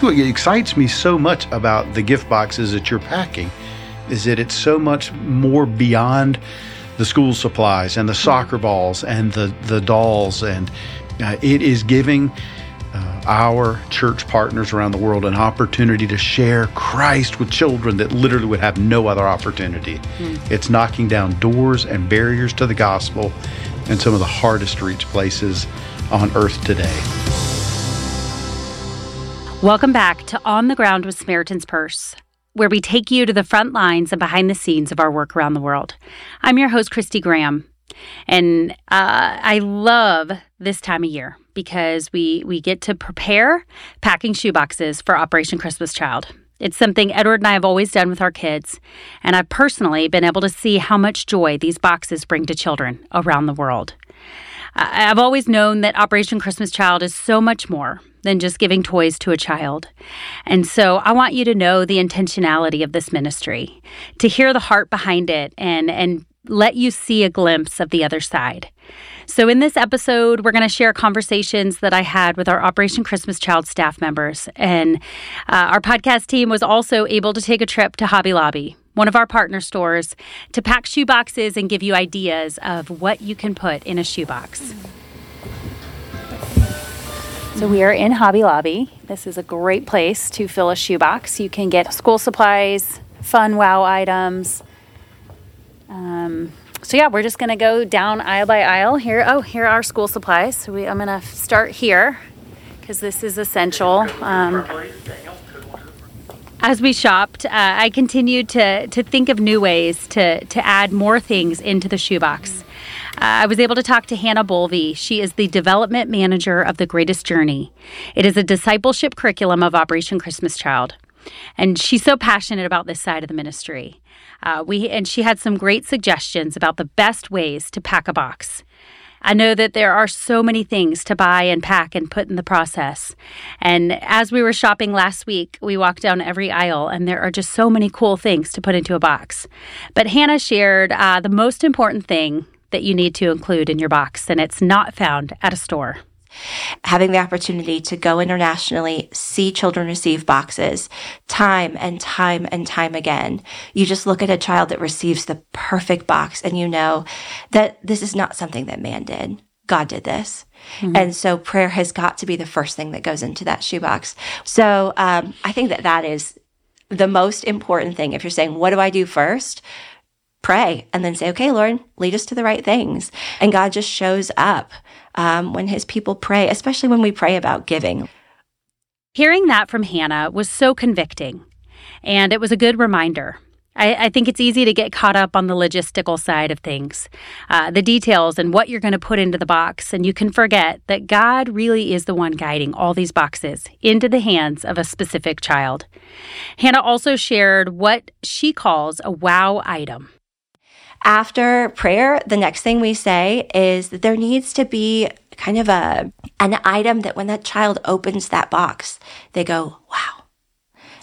What excites me so much about the gift boxes that you're packing is that it's so much more beyond the school supplies and the soccer balls and the, the dolls. And uh, it is giving uh, our church partners around the world an opportunity to share Christ with children that literally would have no other opportunity. Mm. It's knocking down doors and barriers to the gospel in some of the hardest to reach places on earth today. Welcome back to On the Ground with Samaritan's Purse, where we take you to the front lines and behind the scenes of our work around the world. I'm your host, Christy Graham. And uh, I love this time of year because we, we get to prepare packing shoeboxes for Operation Christmas Child. It's something Edward and I have always done with our kids, and I've personally been able to see how much joy these boxes bring to children around the world. I've always known that Operation Christmas Child is so much more than just giving toys to a child. And so I want you to know the intentionality of this ministry, to hear the heart behind it and and let you see a glimpse of the other side. So, in this episode, we're going to share conversations that I had with our Operation Christmas Child staff members. And uh, our podcast team was also able to take a trip to Hobby Lobby, one of our partner stores, to pack shoe boxes and give you ideas of what you can put in a shoebox. So we are in Hobby Lobby. This is a great place to fill a shoebox. You can get school supplies, fun wow items. Um, so yeah, we're just gonna go down aisle by aisle here. Oh, here are school supplies. So we, I'm gonna start here because this is essential. Um, as we shopped, uh, I continued to to think of new ways to to add more things into the shoebox. Uh, I was able to talk to Hannah Bolvey. She is the development manager of The Greatest Journey. It is a discipleship curriculum of Operation Christmas Child. And she's so passionate about this side of the ministry. Uh, we and she had some great suggestions about the best ways to pack a box. I know that there are so many things to buy and pack and put in the process. And as we were shopping last week, we walked down every aisle, and there are just so many cool things to put into a box. But Hannah shared uh, the most important thing that you need to include in your box, and it's not found at a store. Having the opportunity to go internationally, see children receive boxes time and time and time again. You just look at a child that receives the perfect box and you know that this is not something that man did. God did this. Mm-hmm. And so prayer has got to be the first thing that goes into that shoebox. So um, I think that that is the most important thing. If you're saying, what do I do first? Pray and then say, okay, Lord, lead us to the right things. And God just shows up um, when his people pray, especially when we pray about giving. Hearing that from Hannah was so convicting, and it was a good reminder. I, I think it's easy to get caught up on the logistical side of things, uh, the details and what you're going to put into the box, and you can forget that God really is the one guiding all these boxes into the hands of a specific child. Hannah also shared what she calls a wow item. After prayer, the next thing we say is that there needs to be kind of a an item that when that child opens that box, they go, "Wow."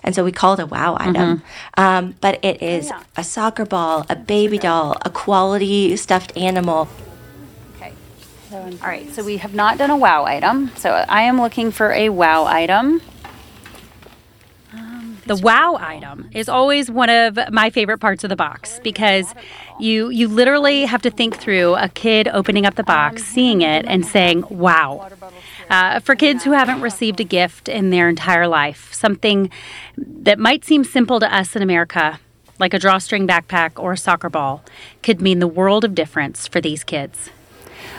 And so we call it a wow item. Mm-hmm. Um, but it is yeah. a soccer ball, a baby doll, a quality stuffed animal. Okay. All right. So we have not done a wow item. So I am looking for a wow item. The wow item is always one of my favorite parts of the box because you you literally have to think through a kid opening up the box, seeing it, and saying wow. Uh, for kids who haven't received a gift in their entire life, something that might seem simple to us in America, like a drawstring backpack or a soccer ball, could mean the world of difference for these kids.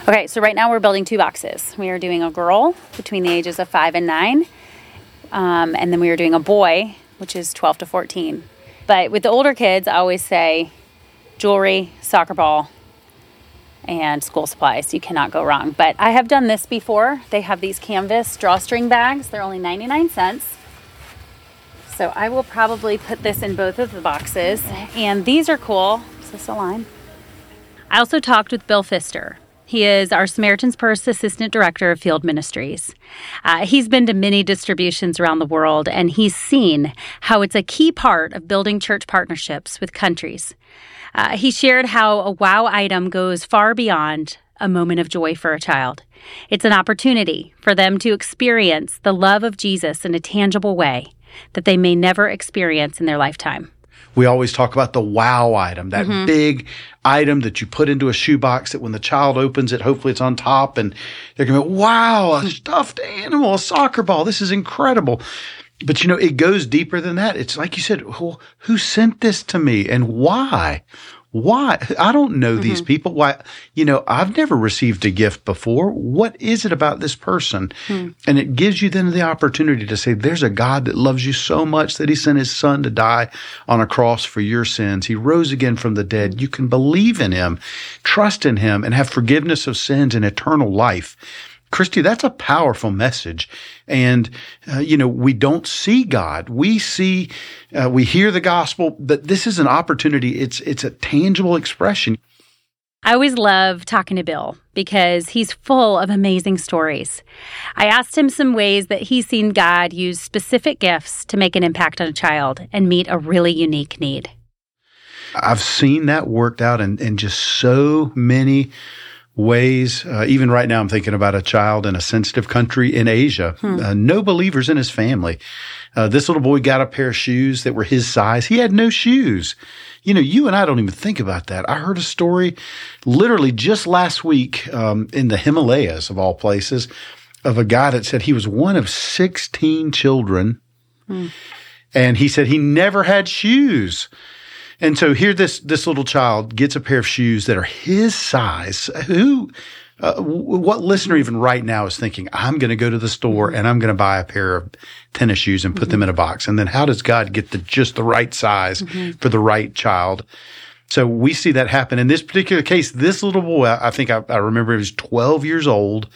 Okay, so right now we're building two boxes. We are doing a girl between the ages of five and nine, um, and then we are doing a boy which is 12 to 14. But with the older kids, I always say jewelry, soccer ball, and school supplies. You cannot go wrong. But I have done this before. They have these canvas drawstring bags, they're only 99 cents. So I will probably put this in both of the boxes. And these are cool. Is this a line? I also talked with Bill Pfister, he is our Samaritan's Purse Assistant Director of Field Ministries. Uh, he's been to many distributions around the world, and he's seen how it's a key part of building church partnerships with countries. Uh, he shared how a wow item goes far beyond a moment of joy for a child. It's an opportunity for them to experience the love of Jesus in a tangible way that they may never experience in their lifetime. We always talk about the wow item, that mm-hmm. big item that you put into a shoebox that when the child opens it, hopefully it's on top and they're going to go, wow, a stuffed animal, a soccer ball. This is incredible. But you know, it goes deeper than that. It's like you said, well, who sent this to me and why? Why? I don't know mm-hmm. these people. Why? You know, I've never received a gift before. What is it about this person? Mm. And it gives you then the opportunity to say, there's a God that loves you so much that he sent his son to die on a cross for your sins. He rose again from the dead. You can believe in him, trust in him, and have forgiveness of sins and eternal life. Christy, that's a powerful message. And, uh, you know, we don't see God. We see, uh, we hear the gospel, but this is an opportunity. It's, it's a tangible expression. I always love talking to Bill because he's full of amazing stories. I asked him some ways that he's seen God use specific gifts to make an impact on a child and meet a really unique need. I've seen that worked out in, in just so many ways. Uh, even right now, I'm thinking about a child in a sensitive country in Asia, hmm. uh, no believers in his family. Uh, this little boy got a pair of shoes that were his size. He had no shoes. You know, you and I don't even think about that. I heard a story literally just last week um, in the Himalayas, of all places, of a guy that said he was one of 16 children. Hmm. And he said he never had shoes. And so here, this this little child gets a pair of shoes that are his size. Who, uh, what listener even right now is thinking, I'm going to go to the store and I'm going to buy a pair of tennis shoes and put mm-hmm. them in a box. And then how does God get the just the right size mm-hmm. for the right child? So we see that happen in this particular case. This little boy, I think I, I remember he was 12 years old,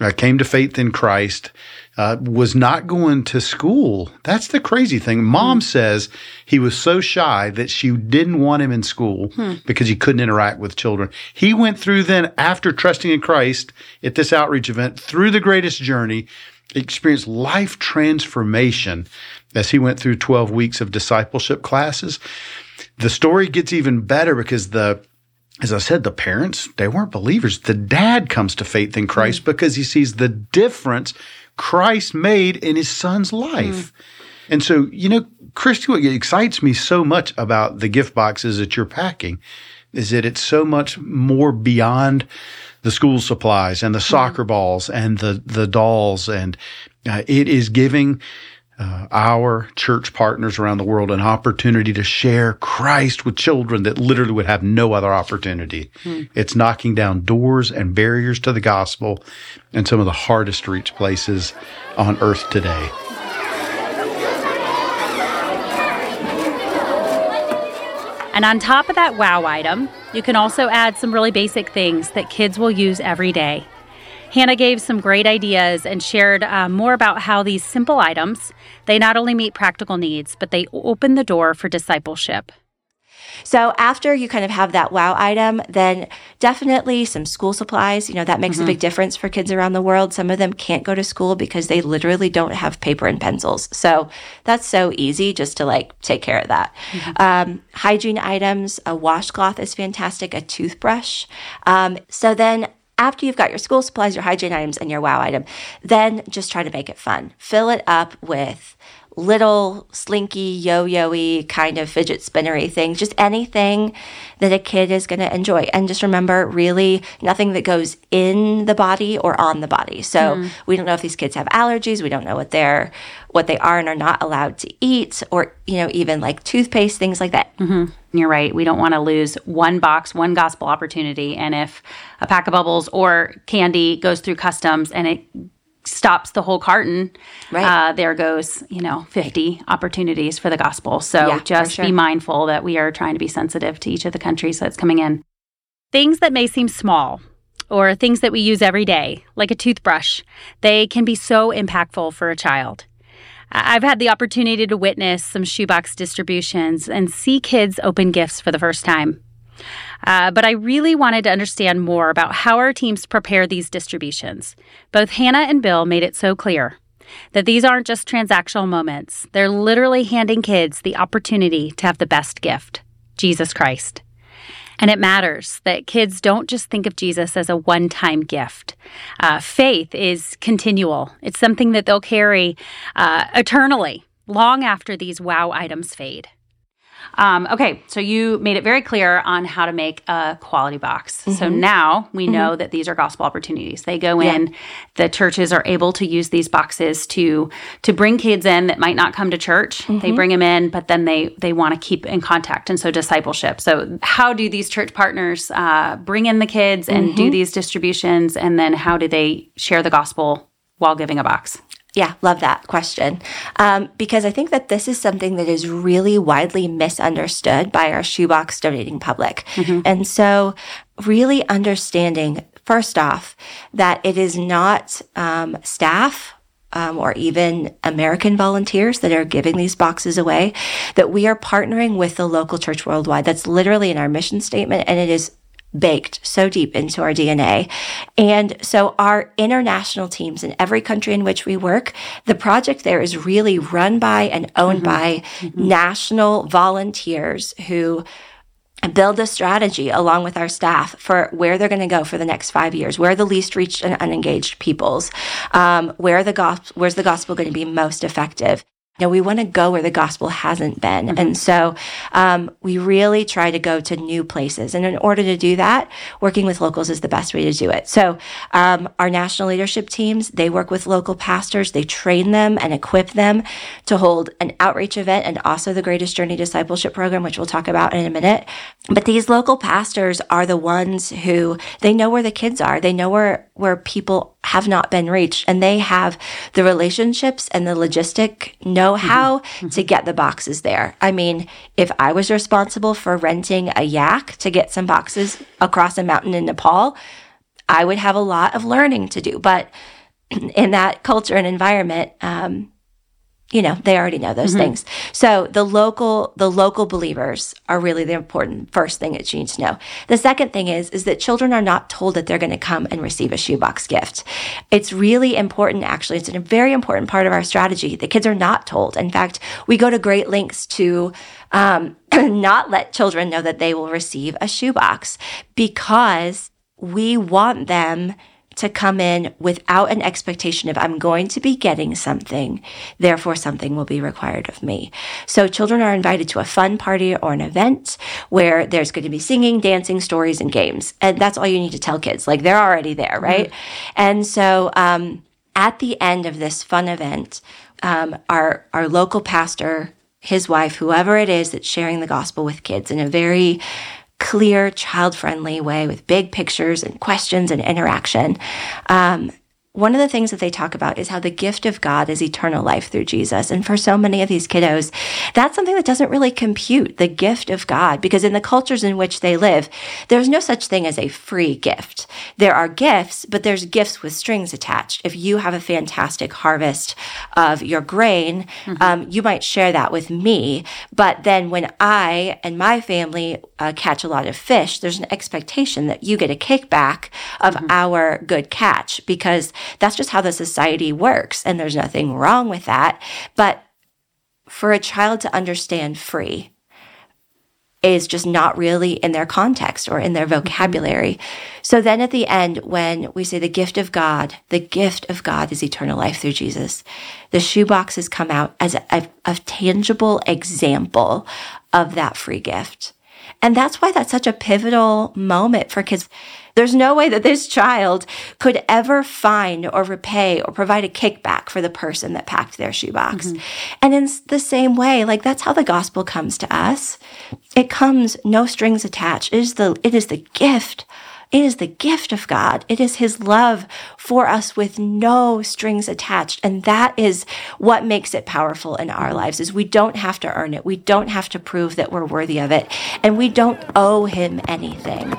uh, came to faith in Christ uh, was not going to school. That's the crazy thing. Mom hmm. says he was so shy that she didn't want him in school hmm. because he couldn't interact with children. He went through then, after trusting in Christ at this outreach event, through the greatest journey, experienced life transformation as he went through 12 weeks of discipleship classes. The story gets even better because the as I said, the parents, they weren't believers. The dad comes to faith in Christ mm. because he sees the difference Christ made in his son's life. Mm. And so, you know, Christy, what excites me so much about the gift boxes that you're packing is that it's so much more beyond the school supplies and the soccer mm. balls and the, the dolls. And uh, it is giving uh, our church partners around the world an opportunity to share Christ with children that literally would have no other opportunity. Hmm. It's knocking down doors and barriers to the gospel in some of the hardest to reach places on earth today. And on top of that wow item, you can also add some really basic things that kids will use every day. Hannah gave some great ideas and shared uh, more about how these simple items, they not only meet practical needs, but they open the door for discipleship. So after you kind of have that wow item, then definitely some school supplies. You know, that makes mm-hmm. a big difference for kids around the world. Some of them can't go to school because they literally don't have paper and pencils. So that's so easy just to like take care of that. Mm-hmm. Um, hygiene items, a washcloth is fantastic, a toothbrush. Um, so then after you've got your school supplies, your hygiene items, and your wow item, then just try to make it fun. Fill it up with little slinky, yo yo y kind of fidget spinnery things, just anything that a kid is going to enjoy. And just remember, really, nothing that goes in the body or on the body. So mm. we don't know if these kids have allergies. We don't know what they're, what they are and are not allowed to eat, or, you know, even like toothpaste, things like that. Mm-hmm. You're right. We don't want to lose one box, one gospel opportunity. And if a pack of bubbles or candy goes through customs and it stops the whole carton, right. uh, there goes, you know, 50 opportunities for the gospel. So yeah, just sure. be mindful that we are trying to be sensitive to each of the countries that's coming in. Things that may seem small or things that we use every day, like a toothbrush, they can be so impactful for a child. I've had the opportunity to witness some shoebox distributions and see kids open gifts for the first time. Uh, but I really wanted to understand more about how our teams prepare these distributions. Both Hannah and Bill made it so clear that these aren't just transactional moments, they're literally handing kids the opportunity to have the best gift Jesus Christ. And it matters that kids don't just think of Jesus as a one time gift. Uh, faith is continual, it's something that they'll carry uh, eternally, long after these wow items fade. Um, okay, so you made it very clear on how to make a quality box. Mm-hmm. So now we mm-hmm. know that these are gospel opportunities. They go in. The churches are able to use these boxes to to bring kids in that might not come to church. Mm-hmm. They bring them in, but then they they want to keep in contact, and so discipleship. So how do these church partners uh, bring in the kids and do mm-hmm. these distributions, and then how do they share the gospel while giving a box? Yeah, love that question. Um, because I think that this is something that is really widely misunderstood by our shoebox donating public. Mm-hmm. And so, really understanding, first off, that it is not um, staff um, or even American volunteers that are giving these boxes away, that we are partnering with the local church worldwide. That's literally in our mission statement, and it is baked so deep into our DNA. And so our international teams in every country in which we work, the project there is really run by and owned mm-hmm. by mm-hmm. national volunteers who build a strategy along with our staff for where they're going to go for the next five years, where the least reached and unengaged peoples, um, where the gospel, where's the gospel going to be most effective know, we want to go where the gospel hasn't been. Mm-hmm. And so um, we really try to go to new places. And in order to do that, working with locals is the best way to do it. So um, our national leadership teams, they work with local pastors, they train them and equip them to hold an outreach event and also the Greatest Journey Discipleship Program, which we'll talk about in a minute. But these local pastors are the ones who they know where the kids are. They know where, where people have not been reached and they have the relationships and the logistic know-how mm-hmm. to get the boxes there. I mean, if I was responsible for renting a yak to get some boxes across a mountain in Nepal, I would have a lot of learning to do. But in that culture and environment, um, you know they already know those mm-hmm. things. So the local the local believers are really the important first thing that you need to know. The second thing is is that children are not told that they're going to come and receive a shoebox gift. It's really important actually it's a very important part of our strategy. The kids are not told. In fact we go to great lengths to um, not let children know that they will receive a shoebox because we want them to come in without an expectation of I'm going to be getting something, therefore something will be required of me. So children are invited to a fun party or an event where there's going to be singing, dancing, stories, and games. And that's all you need to tell kids. Like they're already there, mm-hmm. right? Mm-hmm. And so, um, at the end of this fun event, um, our, our local pastor, his wife, whoever it is that's sharing the gospel with kids in a very clear, child friendly way with big pictures and questions and interaction. Um, one of the things that they talk about is how the gift of God is eternal life through Jesus. And for so many of these kiddos, that's something that doesn't really compute the gift of God because in the cultures in which they live, there's no such thing as a free gift. There are gifts, but there's gifts with strings attached. If you have a fantastic harvest of your grain, mm-hmm. um, you might share that with me. But then when I and my family uh, catch a lot of fish, there's an expectation that you get a kickback of mm-hmm. our good catch because that's just how the society works. And there's nothing wrong with that. But for a child to understand free is just not really in their context or in their mm-hmm. vocabulary. So then at the end, when we say the gift of God, the gift of God is eternal life through Jesus, the shoeboxes come out as a, a tangible example of that free gift. And that's why that's such a pivotal moment for kids. There's no way that this child could ever find or repay or provide a kickback for the person that packed their shoebox. Mm-hmm. And in the same way, like that's how the gospel comes to us. It comes no strings attached. It is the, it is the gift it is the gift of God. It is his love for us with no strings attached. And that is what makes it powerful in our lives is we don't have to earn it. We don't have to prove that we're worthy of it. And we don't owe him anything.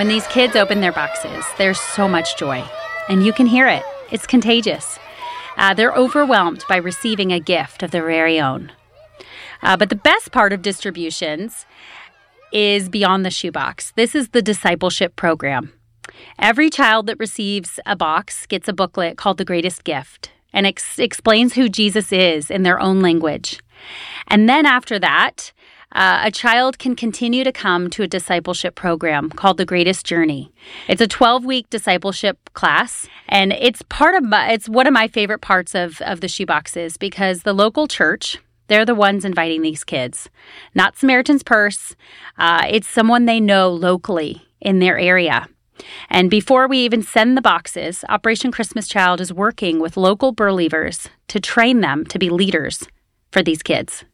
When these kids open their boxes, there's so much joy, and you can hear it. It's contagious. Uh, they're overwhelmed by receiving a gift of their very own. Uh, but the best part of distributions is beyond the shoebox. This is the discipleship program. Every child that receives a box gets a booklet called The Greatest Gift and ex- explains who Jesus is in their own language. And then after that, uh, a child can continue to come to a discipleship program called The Greatest Journey. It's a 12 week discipleship class, and it's part of my, it's one of my favorite parts of, of the shoeboxes because the local church, they're the ones inviting these kids, not Samaritan's Purse. Uh, it's someone they know locally in their area. And before we even send the boxes, Operation Christmas Child is working with local believers to train them to be leaders for these kids.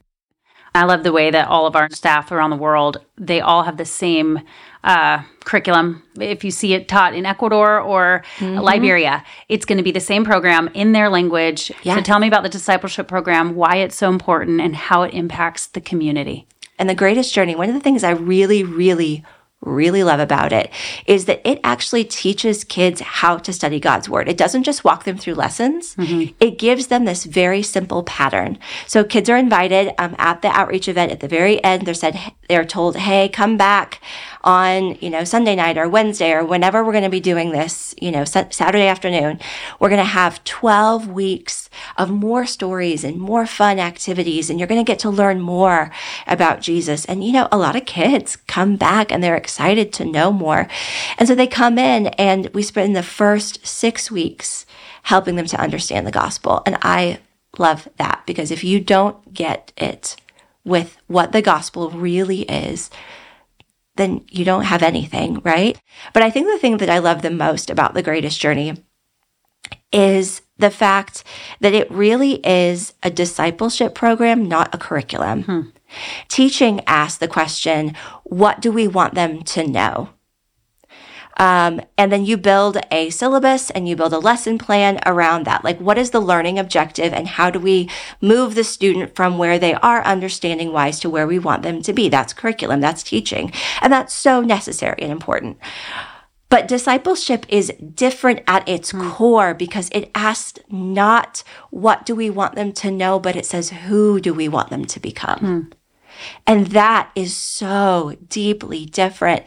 I love the way that all of our staff around the world, they all have the same uh, curriculum. If you see it taught in Ecuador or mm-hmm. Liberia, it's going to be the same program in their language. Yeah. So tell me about the discipleship program, why it's so important, and how it impacts the community. And the greatest journey, one of the things I really, really really love about it is that it actually teaches kids how to study God's word. It doesn't just walk them through lessons. Mm-hmm. It gives them this very simple pattern. So kids are invited um, at the outreach event at the very end. They're said, they're told, Hey, come back on, you know, Sunday night or Wednesday or whenever we're going to be doing this, you know, Saturday afternoon, we're going to have 12 weeks of more stories and more fun activities. And you're going to get to learn more about Jesus. And, you know, a lot of kids come back and they're excited to know more. And so they come in and we spend the first six weeks helping them to understand the gospel. And I love that because if you don't get it with what the gospel really is, then you don't have anything, right? But I think the thing that I love the most about the greatest journey is the fact that it really is a discipleship program, not a curriculum. Hmm. Teaching asks the question, what do we want them to know? Um, and then you build a syllabus and you build a lesson plan around that. Like, what is the learning objective and how do we move the student from where they are understanding wise to where we want them to be? That's curriculum, that's teaching. And that's so necessary and important. But discipleship is different at its mm. core because it asks not what do we want them to know, but it says who do we want them to become. Mm. And that is so deeply different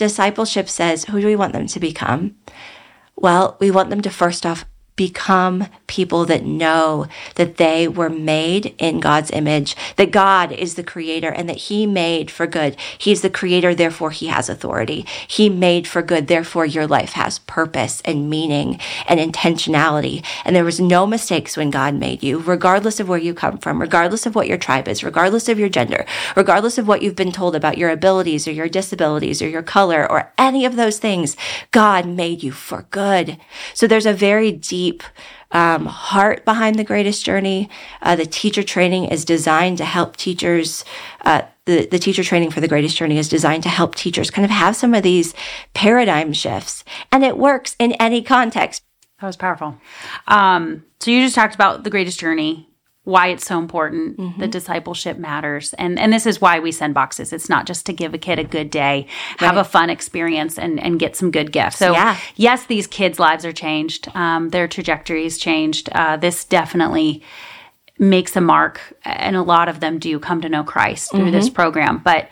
discipleship says, who do we want them to become? Well, we want them to first off become people that know that they were made in God's image, that God is the creator and that he made for good. He's the creator, therefore he has authority. He made for good, therefore your life has purpose and meaning and intentionality. And there was no mistakes when God made you, regardless of where you come from, regardless of what your tribe is, regardless of your gender, regardless of what you've been told about your abilities or your disabilities or your color or any of those things. God made you for good. So there's a very deep deep um, heart behind the greatest journey. Uh, the teacher training is designed to help teachers. Uh, the, the teacher training for the greatest journey is designed to help teachers kind of have some of these paradigm shifts, and it works in any context. That was powerful. Um, so you just talked about the greatest journey why it's so important mm-hmm. the discipleship matters and and this is why we send boxes it's not just to give a kid a good day right. have a fun experience and and get some good gifts so yeah. yes these kids lives are changed um, their trajectories changed uh, this definitely makes a mark and a lot of them do come to know christ through mm-hmm. this program but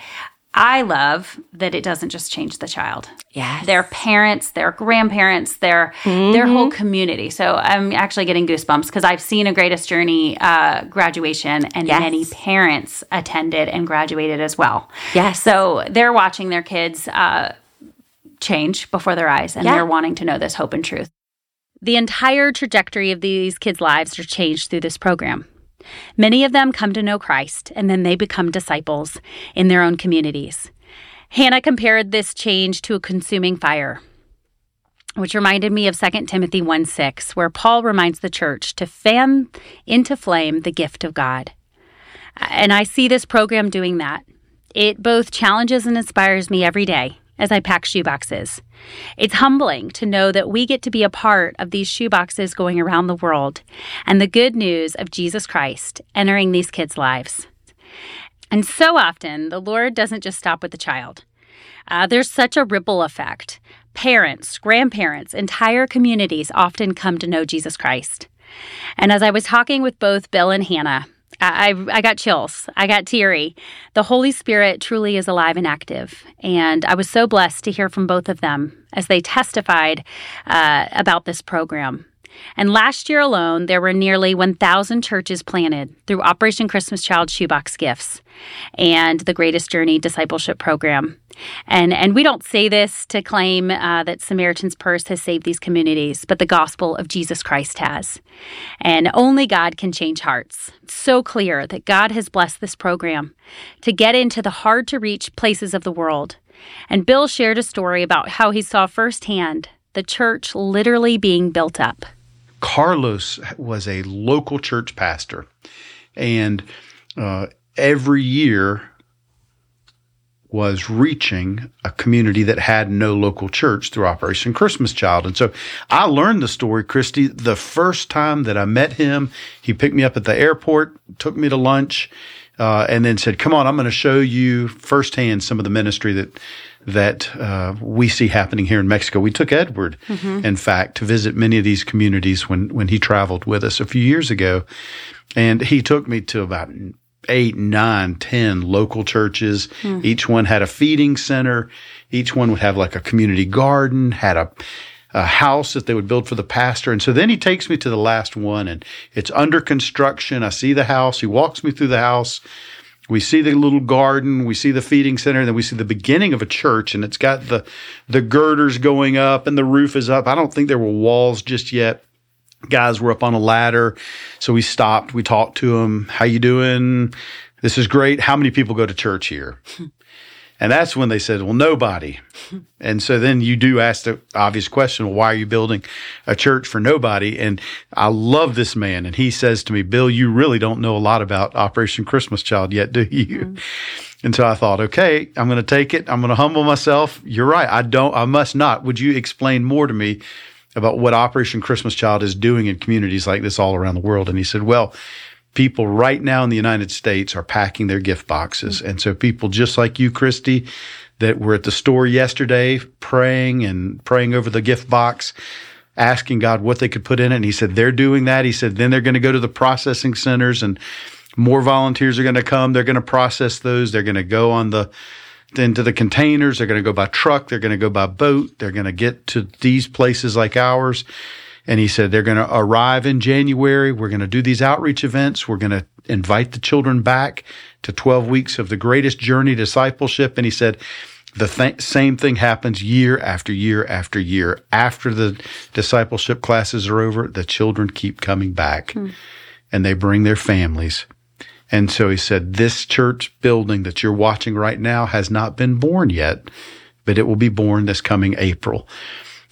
I love that it doesn't just change the child. Yeah. Their parents, their grandparents, their mm-hmm. their whole community. So I'm actually getting goosebumps because I've seen a Greatest Journey uh, graduation and yes. many parents attended and graduated as well. Yes. So they're watching their kids uh, change before their eyes and yeah. they're wanting to know this hope and truth. The entire trajectory of these kids' lives are changed through this program. Many of them come to know Christ and then they become disciples in their own communities. Hannah compared this change to a consuming fire, which reminded me of 2 Timothy 1 6, where Paul reminds the church to fan into flame the gift of God. And I see this program doing that. It both challenges and inspires me every day as I pack shoeboxes. It's humbling to know that we get to be a part of these shoeboxes going around the world and the good news of Jesus Christ entering these kids' lives. And so often, the Lord doesn't just stop with the child. Uh, there's such a ripple effect. Parents, grandparents, entire communities often come to know Jesus Christ. And as I was talking with both Bill and Hannah, I, I got chills. I got teary. The Holy Spirit truly is alive and active. And I was so blessed to hear from both of them as they testified uh, about this program. And last year alone, there were nearly 1,000 churches planted through Operation Christmas Child Shoebox Gifts and the Greatest Journey Discipleship Program. And, and we don't say this to claim uh, that Samaritan's Purse has saved these communities, but the gospel of Jesus Christ has. And only God can change hearts. It's so clear that God has blessed this program to get into the hard to reach places of the world. And Bill shared a story about how he saw firsthand the church literally being built up. Carlos was a local church pastor, and uh, every year was reaching a community that had no local church through Operation Christmas Child. And so I learned the story, Christy, the first time that I met him. He picked me up at the airport, took me to lunch, uh, and then said, "Come on, I'm going to show you firsthand some of the ministry that that uh, we see happening here in Mexico." We took Edward, mm-hmm. in fact, to visit many of these communities when when he traveled with us a few years ago, and he took me to about eight, nine, ten local churches. Mm. Each one had a feeding center. Each one would have like a community garden, had a a house that they would build for the pastor. And so then he takes me to the last one and it's under construction. I see the house. He walks me through the house. We see the little garden, we see the feeding center, and then we see the beginning of a church, and it's got the the girders going up and the roof is up. I don't think there were walls just yet. Guys were up on a ladder, so we stopped. We talked to them. How you doing? This is great. How many people go to church here? And that's when they said, well, nobody. and so then you do ask the obvious question, well, why are you building a church for nobody? And I love this man. And he says to me, Bill, you really don't know a lot about Operation Christmas Child yet, do you? Mm-hmm. And so I thought, okay, I'm going to take it. I'm going to humble myself. You're right. I don't, I must not. Would you explain more to me about what Operation Christmas Child is doing in communities like this all around the world? And he said, well, people right now in the United States are packing their gift boxes. Mm-hmm. And so people just like you, Christy, that were at the store yesterday praying and praying over the gift box, asking God what they could put in it. And he said, they're doing that. He said, then they're going to go to the processing centers and more volunteers are going to come. They're going to process those. They're going to go on the, into the containers. They're going to go by truck. They're going to go by boat. They're going to get to these places like ours. And he said, they're going to arrive in January. We're going to do these outreach events. We're going to invite the children back to 12 weeks of the greatest journey discipleship. And he said, the th- same thing happens year after year after year. After the discipleship classes are over, the children keep coming back hmm. and they bring their families. And so he said, this church building that you're watching right now has not been born yet, but it will be born this coming April.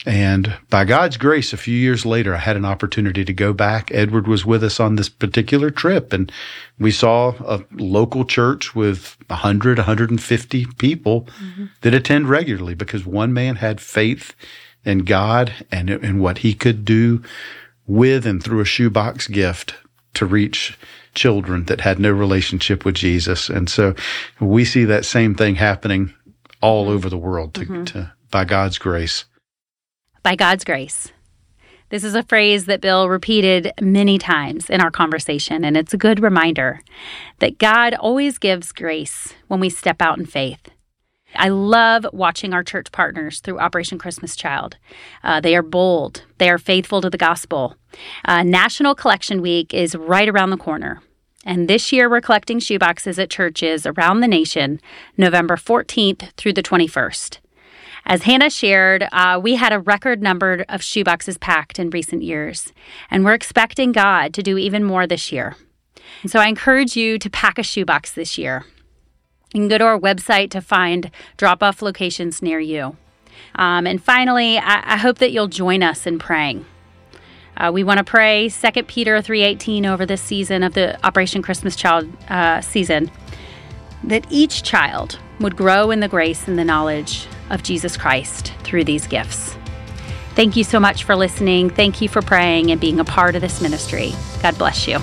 And by God's grace, a few years later, I had an opportunity to go back. Edward was with us on this particular trip and we saw a local church with 100, 150 people mm-hmm. that attend regularly because one man had faith in God and in what he could do with and through a shoebox gift to reach children that had no relationship with Jesus. And so we see that same thing happening all over the world to, mm-hmm. to by God's grace by God's grace. This is a phrase that Bill repeated many times in our conversation, and it's a good reminder that God always gives grace when we step out in faith. I love watching our church partners through Operation Christmas Child. Uh, they are bold, they are faithful to the gospel. Uh, National Collection Week is right around the corner. And this year, we're collecting shoeboxes at churches around the nation, November 14th through the 21st. As Hannah shared, uh, we had a record number of shoeboxes packed in recent years, and we're expecting God to do even more this year. And so I encourage you to pack a shoebox this year. You can go to our website to find drop off locations near you. Um, and finally, I, I, hope that you'll join us in praying. Uh, we want to pray 2 Peter 3:18 over this season of the Operation Christmas Child uh, season that each child would grow in the grace and the knowledge of Jesus Christ through these gifts. Thank you so much for listening. Thank you for praying and being a part of this ministry. God bless you.